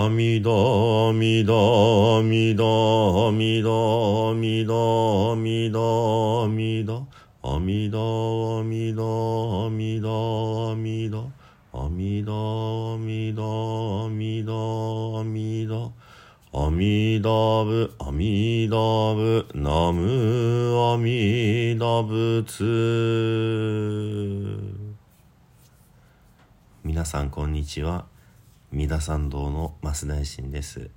阿弥陀阿弥陀阿弥陀阿弥陀阿弥陀阿弥陀阿弥陀阿弥陀阿弥陀阿弥陀阿弥陀阿弥陀阿弥陀阿弥陀阿弥陀阿弥陀仏阿弥陀仏ナム阿弥陀仏皆さんこんにちは。三田参道の増大臣です。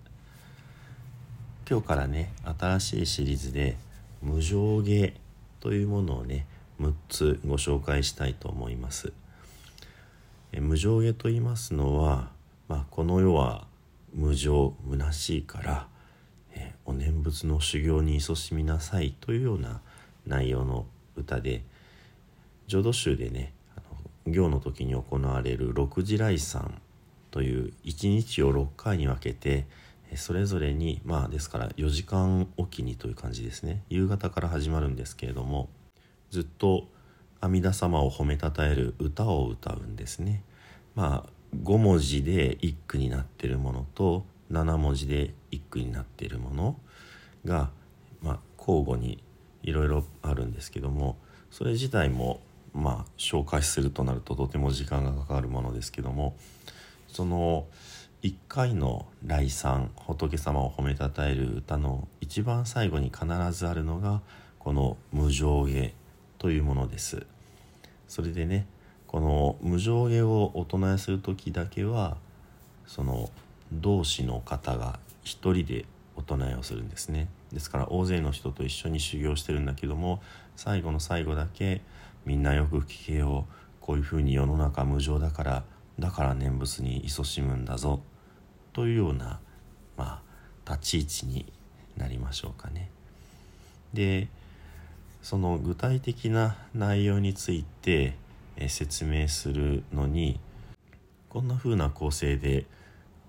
今日からね新しいシリーズで無常下というものをね6つご紹介したいと思います。無常下と言いますのは、まあ、この世は無常虚しいからお念仏の修行に勤しみなさいというような内容の歌で浄土宗でね行の時に行われる六時来参という1日を6回に分けてそれぞれにまあですから4時間おきにという感じですね夕方から始まるんですけれどもずっと阿弥陀様を褒めたたえる歌を歌うんですね。まあ5文字で一句になってるものと7文字で一句になっているものが、まあ、交互にいろいろあるんですけどもそれ自体もまあ紹介するとなるととても時間がかかるものですけどもその1回の来参仏様を褒めたたえる歌の一番最後に必ずあるのがこの「無常下」というものです。それでねこの無常下をお唱えする時だけはその同志の方が一人でお唱えをするんですねですから大勢の人と一緒に修行してるんだけども最後の最後だけみんなよく聞けよこういうふうに世の中無常だからだから念仏に勤しむんだぞというような、まあ、立ち位置になりましょうかね。でその具体的な内容についてえ説明するのにこんな風な構成で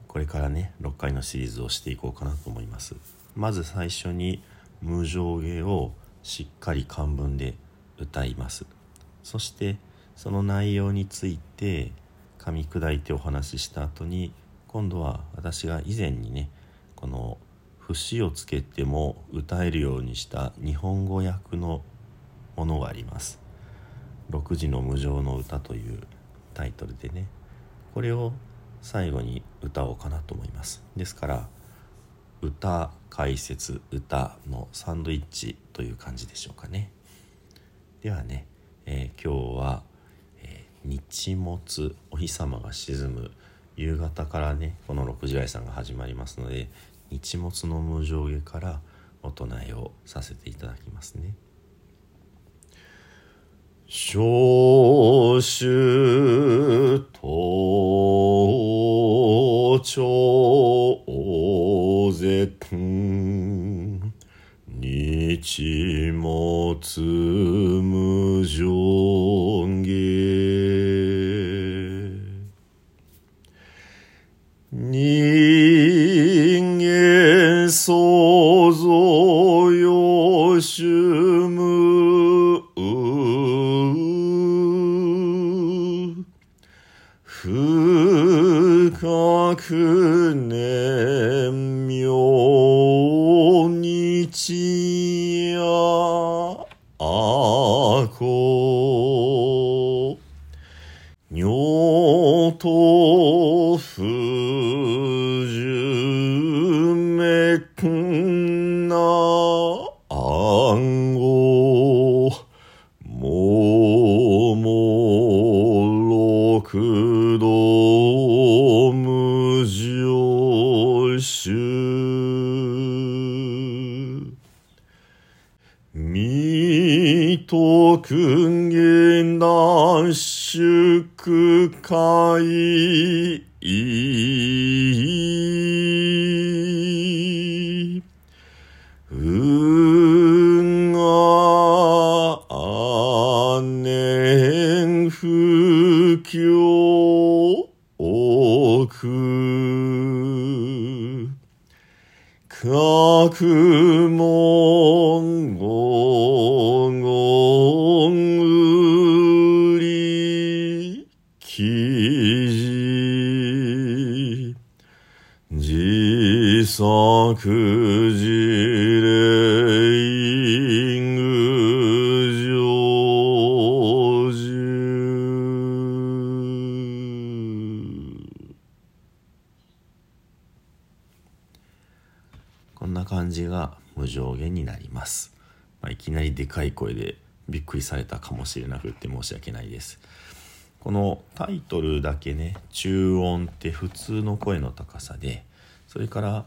これからね6回のシリーズをしていこうかなと思います。まず最初に無常芸をしっかり漢文で歌いますそしてその内容について噛み砕いてお話しした後に今度は私が以前にねこの節をつけても歌えるようにした日本語訳のものがあります「六時の無常の歌」というタイトルでねこれを最後に歌おうかなと思います。ですから歌解説歌のサンドイッチという感じでしょうかね。ではね、えー、今日は日没お日様が沈む夕方からねこの六時来さんが始まりますので日没の無常下からお唱えをさせていただきますね。小衆と長絶日没よしむ深く念妙日やあこ。女と不十滅学問語言売り記事作自礼具成就こんな感じが無上限になります、まあ、いきなりでかい声でびっくりされたかもしれなくって申し訳ないです。このタイトルだけね中音って普通の声の高さでそれから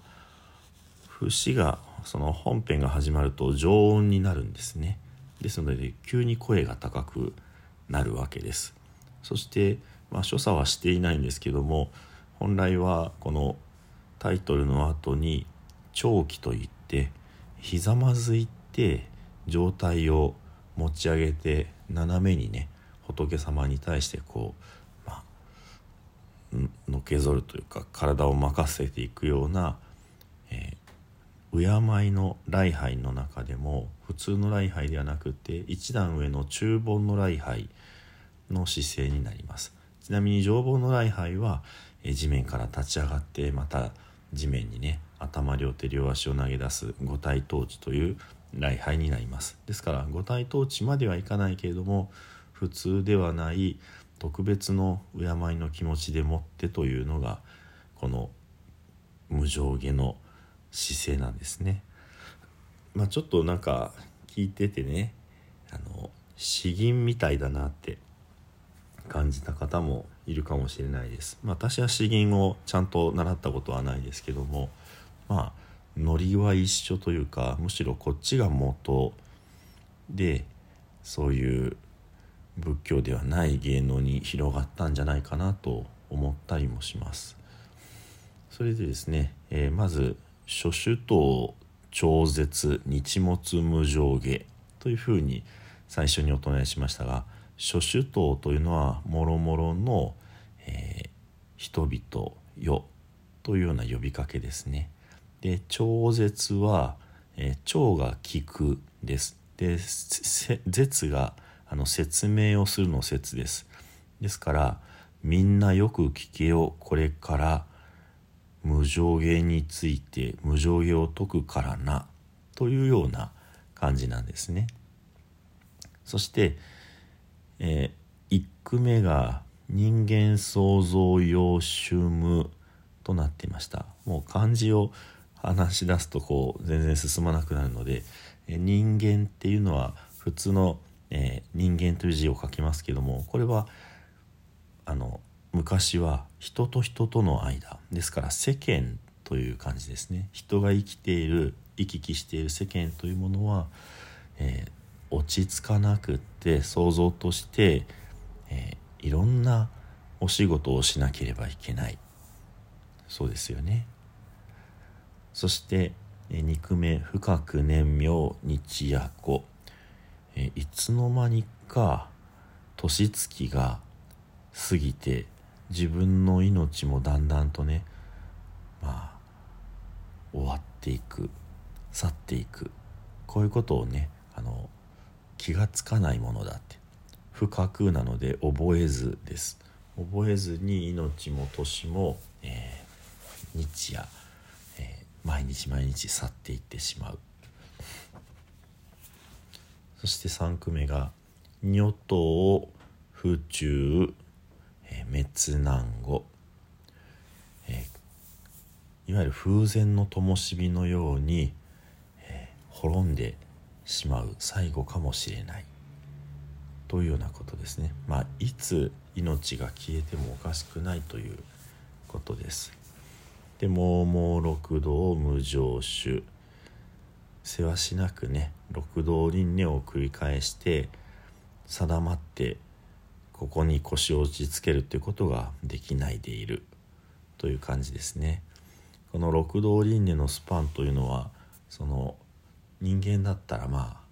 節がその本編が始まると常音になるんですね。ですので急に声が高くなるわけです。そして、まあ、所作はしていないんですけども本来はこのタイトルの後に長期といってひざまずいて状態を持ち上げて斜めにね仏様に対してこう、まあ、のけぞるというか体を任せていくような、えー、敬いの礼拝の中でも普通の礼拝ではなくて一段上の中盆の礼拝の姿勢になります。ちなみに上盆の礼拝は、え、地面から立ち上がってまた地面にね頭両手両足を投げ出す五体統治という礼拝になります。ですから五体統治まではいかないけれども普通ではない特別の敬いの気持ちでもってというのがこの無上下の姿勢なんですね。まあ、ちょっとなんか聞いててねあの詩吟みたいだなって感じた方もいるかもしれないです。まあ、私は詩吟をちゃんと習ったことはないですけどもまあノリは一緒というかむしろこっちが元でそういう仏教ではない芸能に広がったんじゃないかなと思ったりもします。それでですね、えー、まず「諸首頭超絶日没無上下」というふうに最初にお唱えしましたが諸首頭というのはもろもろの、えー、人々よというような呼びかけですね。で超絶は、えー、超が聞くです。で絶があの説明をするの説です。ですからみんなよく聞けよこれから無上下について無上下を説くからなというような感じなんですね。そして、えー、1句目が人間創造用趣無となっていました。もう漢字を話し出すとこう全然進まなくなるので、え人間っていうのは普通のえー、人間という字を書きますけどもこれはあの昔は人と人との間。ですから世間という感じですね。人が生きている行き来している世間というものは、えー、落ち着かなくって想像として、えー、いろんなお仕事をしなければいけない。そうですよね。そして肉目深く年名日夜子えいつの間にか年月が過ぎて自分の命もだんだんとねまあ終わっていく去っていく。こういうことをねあの気がつかないものだって。不覚なので覚えずです。覚えずに命も年も、えー、日夜、えー、毎日毎日去っていってしまう。そして3句目が「女頭府中、滅難後」えー、いわゆる風前の灯火のように、えー、滅んでしまう最後かもしれないというようなことですね。まあ、いつ命が消えてもおかしくないということです。で「もうもう六道無常種」せわしなくね六道輪廻を繰り返して定まってここに腰を落ち着けるということができないでいるという感じですね。この六道輪廻のスパンというのはその人間だったらまあ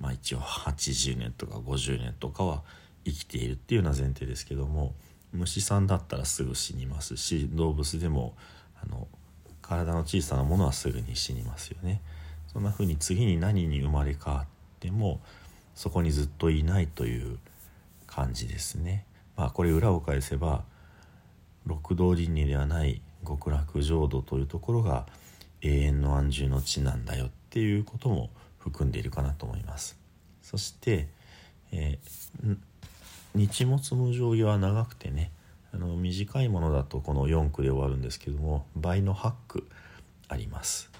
まあ一応80年とか50年とかは生きているっていうような前提ですけども虫さんだったらすぐ死にますし動物でもあの体の小さなものはすぐに死にますよね。そんな風に次に何に生まれ変わってもそこにずっといないという感じですね。まあこれ裏を返せば六道輪廻ではない極楽浄土というところが永遠の安住の地なんだよっていうことも含んでいるかなと思いますそして、えー、日没無常儀は長くてねあの短いものだとこの4句で終わるんですけども倍の8句あります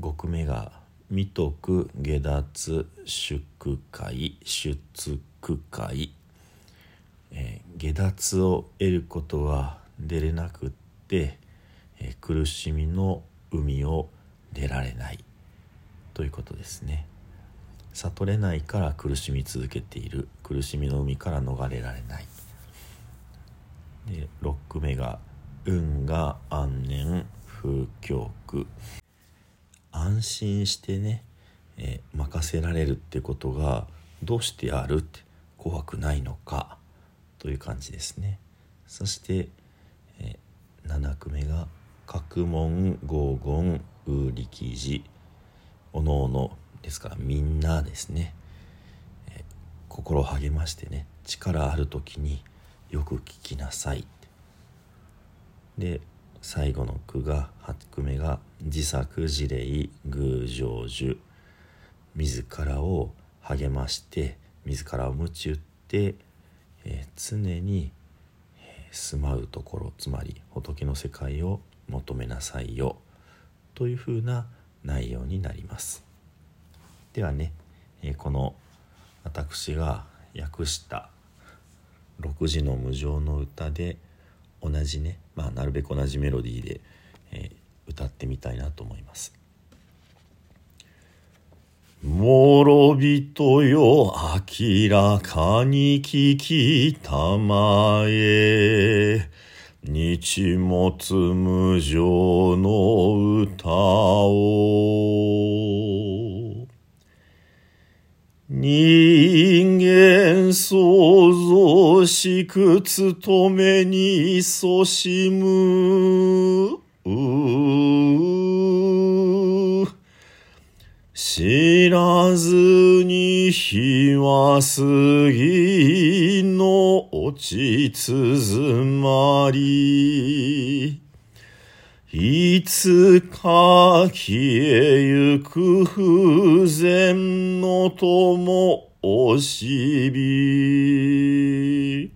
5句目が「未徳下脱宿会出区会」えー、下脱を得ることは出れなくって、えー、苦しみの海を出られない。ということですね。悟れないから苦しみ続けている。苦しみの海から逃れられない。で6句目が「運が安年不教句」安心してね、えー、任せられるってことがどうしてあるって怖くないのかという感じですね。そして、えー、7句目が「各門合言ウ力士」おのおのですからみんなですね、えー、心を励ましてね力ある時によく聞きなさいで最後の句が8句目が「自作自礼偶成就」自らを励まして自らを鞭打ってえー、常に、えー、住まうところつまり仏の世界を求めなさいよというふうな内容になります。ではね、えー、この私が訳した「六時の無常の歌」で同じね、まあ、なるべく同じメロディーで、え歌ってみたいなと思います。諸人よ明らかに聞きたまえ日没無常の歌を人間創造しく務めにそしむ。知らずに日は過ぎの落ちつづまり。いつか消えゆく風前の友おしび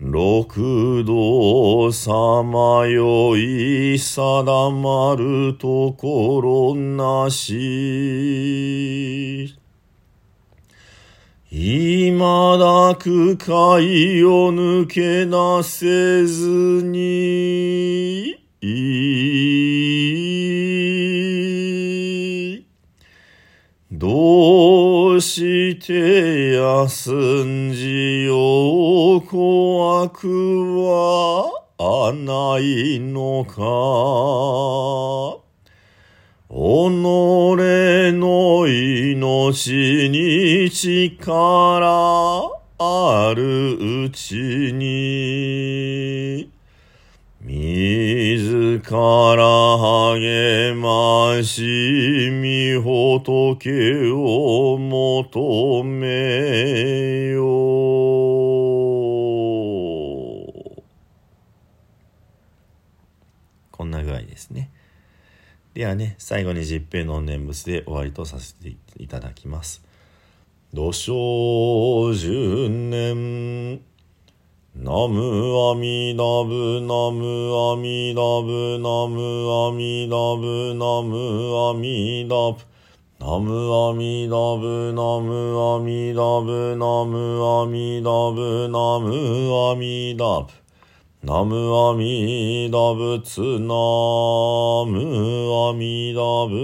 六道さまよい定まるところなし。今だく海を抜け出せずに、どうして休んじよう怖くはないのか？己の命に力あるうちに。自ら励ましみ仏を求めよ。こんな具合ですね。ではね、最後に十平の念仏で終わりとさせていただきます。土生十年ナムアミダブナムアミダブナムアミダブナムアミダブナムアミダブナムアミダブナムアミダブナムアミダブナムアミダブツナムアミダブ